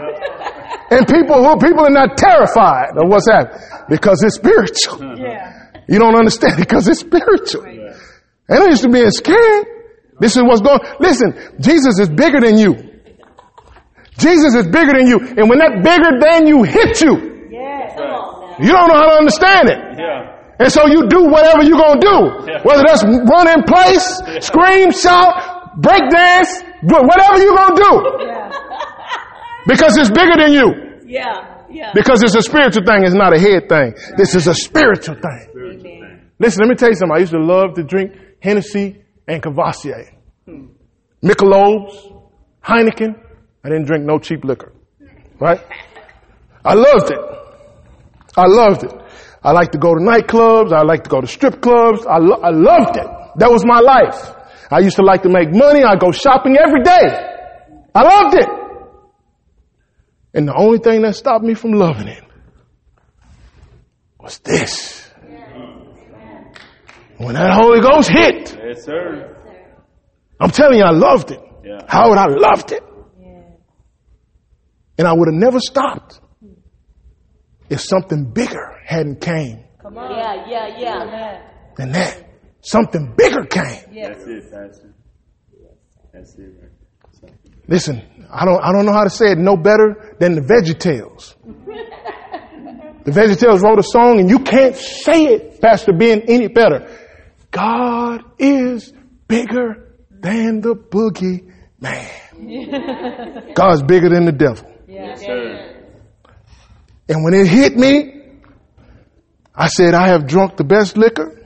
And people who, people are not terrified of what's happening because it's spiritual. Yeah. You don't understand because it's spiritual. They don't used to being scared. This is what's going. Listen, Jesus is bigger than you. Jesus is bigger than you, and when that bigger than you hits you, Yeah. Come on now. you don't know how to understand it. Yeah. And so you do whatever you're gonna do. Yeah. Whether that's run in place, scream, shout, break dance, whatever you're gonna do. Yeah. Because it's bigger than you. Yeah. Yeah. Because it's a spiritual thing, it's not a head thing. This is a spiritual thing. Amen. Listen, let me tell you something. I used to love to drink Hennessy and Courvoisier. Michelob's, Heineken. I didn't drink no cheap liquor. Right? I loved it. I loved it. I like to go to nightclubs. I like to go to strip clubs. I, lo- I loved it. That was my life. I used to like to make money. I go shopping every day. I loved it. And the only thing that stopped me from loving it was this. When that Holy Ghost hit, Yes, sir. I'm telling you, I loved it. Yeah. How would I loved it. Yeah. And I would have never stopped if something bigger hadn't came Come on. Yeah, yeah, yeah. than that. Something bigger came. That's it, Pastor. That's it, right? Something. Listen, I don't, I don't know how to say it no better than the VeggieTales. the VeggieTales wrote a song and you can't say it, Pastor Ben, any better. God is bigger than the boogie man. God's bigger than the devil. Yes, sir. And when it hit me, I said, I have drunk the best liquor.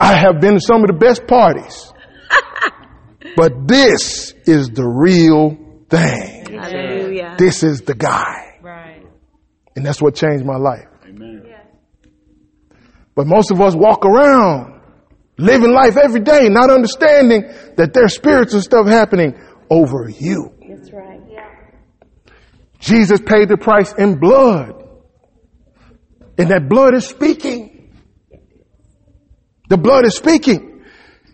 I have been to some of the best parties. but this is the real thing. Hallelujah. This is the guy. Right. And that's what changed my life. But most of us walk around living life every day, not understanding that there's spiritual stuff happening over you. That's right. Jesus paid the price in blood. And that blood is speaking. The blood is speaking.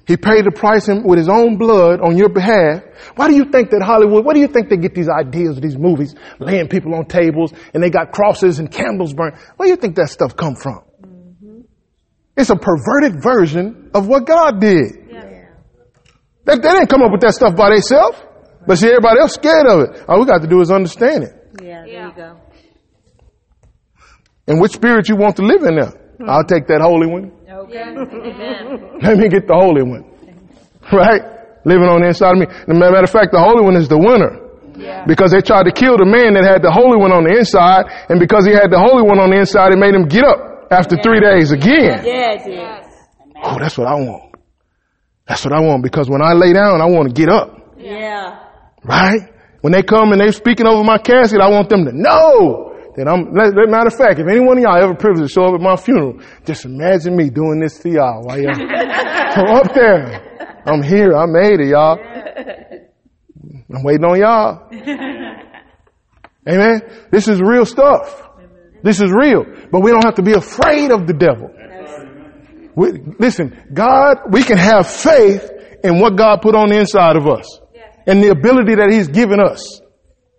He paid the price with his own blood on your behalf. Why do you think that Hollywood, what do you think they get these ideas of these movies, laying people on tables and they got crosses and candles burned? Where do you think that stuff come from? It's a perverted version of what God did. Yeah. They, they didn't come up with that stuff by themselves. But see, everybody else scared of it. All we got to do is understand it. Yeah, there you go. And which spirit you want to live in there. Hmm. I'll take that holy one. Okay. Amen. Let me get the holy one. Right? Living on the inside of me. As a matter of fact, the holy one is the winner. Yeah. Because they tried to kill the man that had the holy one on the inside, and because he had the holy one on the inside, it made him get up after three days again. Yes, yes. Oh, that's what I want. That's what I want because when I lay down, I want to get up. Yeah. Right? When they come and they're speaking over my casket, I want them to know that I'm, let- let- matter of fact, if any one of y'all ever privileged to show up at my funeral, just imagine me doing this to y'all while y'all I'm up there. I'm here. I made it, y'all. I'm waiting on y'all. Amen. This is real stuff. This is real. But we don't have to be afraid of the devil. We, listen, God, we can have faith in what God put on the inside of us and the ability that He's given us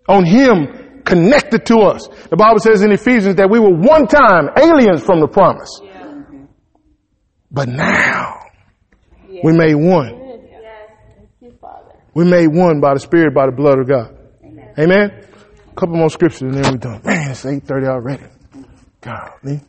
on Him connected to us. The Bible says in Ephesians that we were one time aliens from the promise. But now we made one. We made one by the Spirit, by the blood of God. Amen. A couple more scriptures and then we're done. Man, it's 8.30 already. Golly.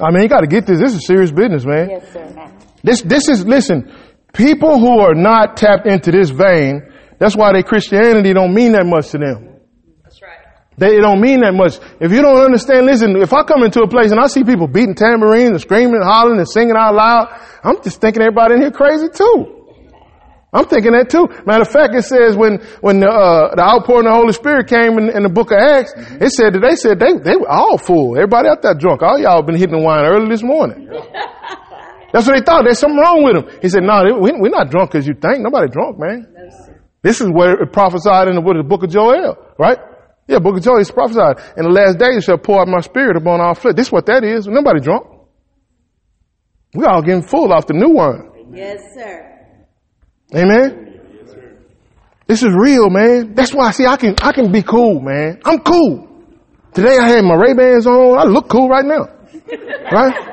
I mean, you gotta get this. This is serious business, man. Yes, sir. This, this is, listen, people who are not tapped into this vein, that's why their Christianity don't mean that much to them. That's right. They don't mean that much. If you don't understand, listen, if I come into a place and I see people beating tambourines and screaming and hollering and singing out loud, I'm just thinking everybody in here crazy too. I'm thinking that too. Matter of fact, it says when, when the, uh, the outpouring of the Holy Spirit came in, in the book of Acts, it said that they said they, they were all full. Everybody out there drunk. All y'all been hitting the wine early this morning. That's what they thought. There's something wrong with them. He said, no, we, we're not drunk as you think. Nobody drunk, man. This is where it prophesied in the, what, the book of Joel, right? Yeah, book of Joel, it's prophesied. In the last days shall pour out my spirit upon all flesh. This is what that is. Nobody drunk. We all getting full off the new wine. Yes, sir. Amen. This is real, man. That's why, see, I can, I can be cool, man. I'm cool. Today I had my Ray-Bans on. I look cool right now. Right?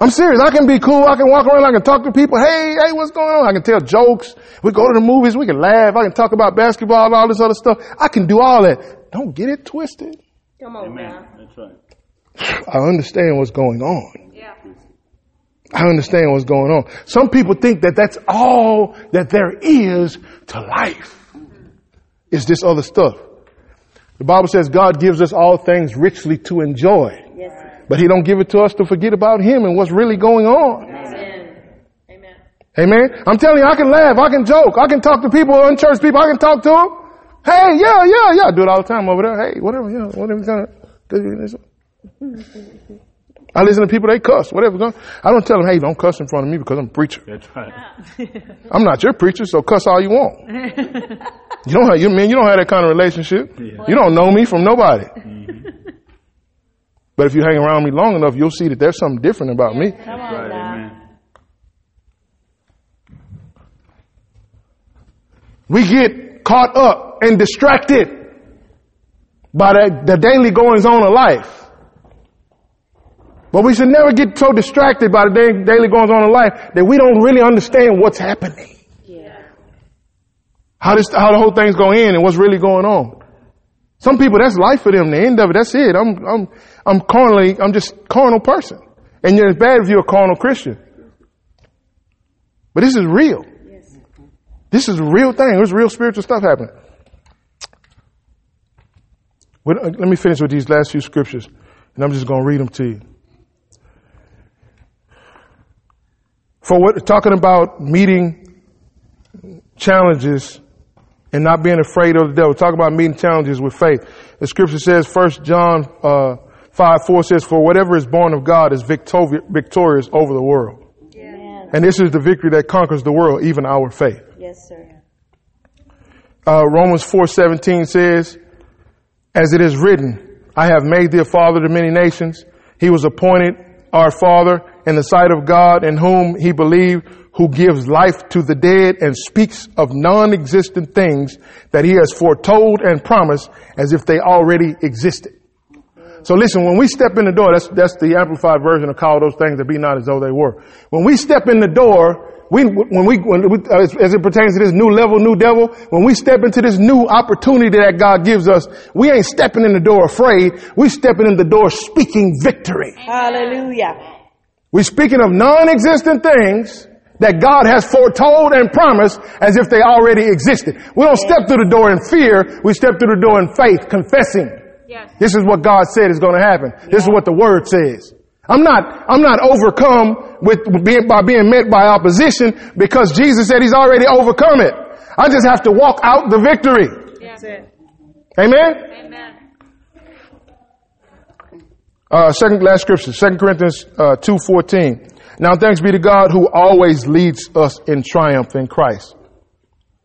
I'm serious. I can be cool. I can walk around. I can talk to people. Hey, hey, what's going on? I can tell jokes. We go to the movies. We can laugh. I can talk about basketball and all this other stuff. I can do all that. Don't get it twisted. Come on Amen. now. That's right. I understand what's going on. I understand what's going on. Some people think that that's all that there is to life. Is this other stuff. The Bible says God gives us all things richly to enjoy. Yes. But he don't give it to us to forget about him and what's really going on. Amen. Amen. Amen. I'm telling you, I can laugh, I can joke, I can talk to people, unchurched people, I can talk to them. Hey, yeah, yeah, yeah. I do it all the time over there. Hey, whatever, yeah, whatever. Kind of, I listen to people, they cuss, whatever. I don't tell them, hey, don't cuss in front of me because I'm a preacher. That's right. I'm not your preacher, so cuss all you want. you don't have, you mean, you don't have that kind of relationship. Yeah. You don't know me from nobody. Mm-hmm. But if you hang around me long enough, you'll see that there's something different about me. Come on Right, amen. We get caught up and distracted by the, the daily goings on of life. But we should never get so distracted by the daily goings on of life that we don't really understand what's happening. Yeah. How this, how the whole thing's going in and what's really going on. Some people, that's life for them. The end of it, that's it. I'm, I'm, I'm carnally, I'm just carnal person. And it's bad if you're a carnal Christian. But this is real. Yes. This is a real thing. There's real spiritual stuff happening. Uh, Let me finish with these last few scriptures, and I'm just going to read them to you. For what, talking about meeting challenges and not being afraid of the devil. Talk about meeting challenges with faith. The scripture says, First John uh, five four says, "For whatever is born of God is victori- victorious over the world." Amen. And this is the victory that conquers the world, even our faith. Yes, sir. Uh, Romans 4:17 says, "As it is written, I have made thee a father to many nations. He was appointed our father in the sight of God, in whom he believed, who gives life to the dead and speaks of non-existent things that he has foretold and promised as if they already existed." So listen, when we step in the door, that's, that's the amplified version of call those things that be not as though they were. When we step in the door, we, when we, when we as, as it pertains to this new level, new devil, when we step into this new opportunity that God gives us, we ain't stepping in the door afraid. We stepping in the door speaking victory. Hallelujah. We're speaking of non-existent things that God has foretold and promised as if they already existed. We don't step through the door in fear. We step through the door in faith, confessing. Yes. This is what God said is going to happen. This is what the word says. I'm not, I'm not overcome with being, by being met by opposition because Jesus said he's already overcome it. I just have to walk out the victory. Yes. Amen? Amen. Uh, second, last scripture, Second Corinthians, uh, 2.14. Now thanks be to God who always leads us in triumph in Christ.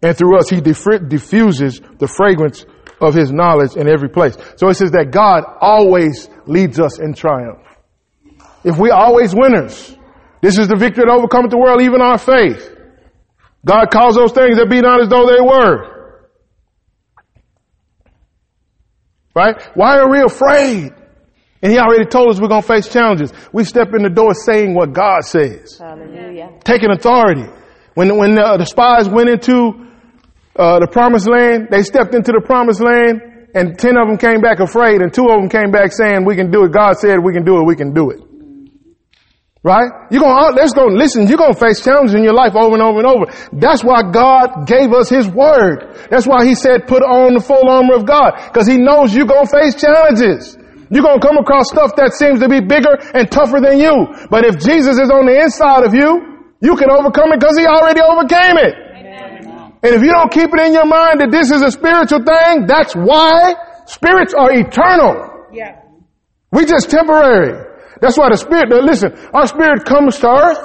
And through us, he diffuses the fragrance of his knowledge in every place. So it says that God always leads us in triumph. If we always winners, this is the victory that overcometh the world, even our faith. God calls those things that be not as though they were. Right? Why are we afraid? And he already told us we're going to face challenges. We step in the door saying what God says Hallelujah. taking authority. When when uh, the spies went into uh, the promised land, they stepped into the promised land, and ten of them came back afraid, and two of them came back saying, "We can do it." God said, "We can do it. We can do it." Right? You're gonna let's go listen. You're gonna face challenges in your life over and over and over. That's why God gave us His word. That's why He said, "Put on the full armor of God," because He knows you're gonna face challenges. You're gonna come across stuff that seems to be bigger and tougher than you. But if Jesus is on the inside of you, you can overcome it because He already overcame it. And if you don't keep it in your mind that this is a spiritual thing, that's why spirits are eternal. Yeah. We just temporary. That's why the spirit, listen, our spirit comes to earth,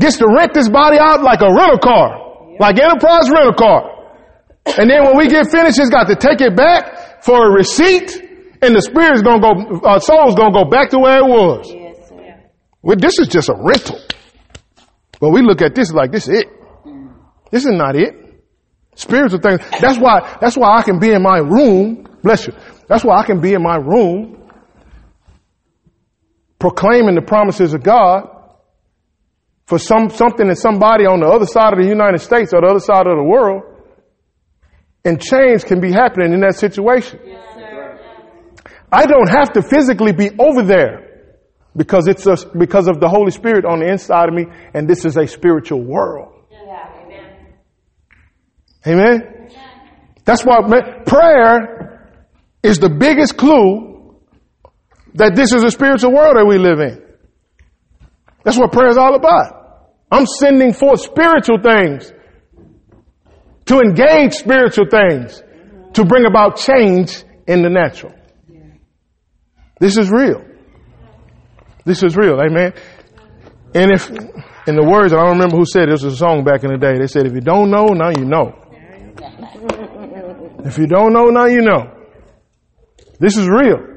gets to rent this body out like a rental car, like enterprise rental car. And then when we get finished, it's got to take it back for a receipt, and the spirit's gonna go, uh, soul's gonna go back to where it was. Yes. Well, this is just a rental. But we look at this like this is it. This is not it. Spiritual things. That's why, that's why I can be in my room. Bless you. That's why I can be in my room proclaiming the promises of God for some, something that somebody on the other side of the United States or the other side of the world. And change can be happening in that situation. I don't have to physically be over there because it's a, because of the Holy Spirit on the inside of me, and this is a spiritual world. Amen. That's why prayer is the biggest clue that this is a spiritual world that we live in. That's what prayer is all about. I'm sending forth spiritual things to engage spiritual things to bring about change in the natural. This is real. This is real. Amen. And if, in the words, I don't remember who said it, was a song back in the day. They said, if you don't know, now you know. If you don't know, now you know. This is real.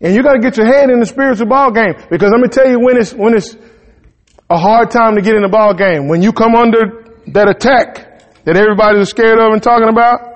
And you gotta get your head in the spiritual ball game. Because let me tell you when it's, when it's a hard time to get in the ball game. When you come under that attack that everybody is scared of and talking about,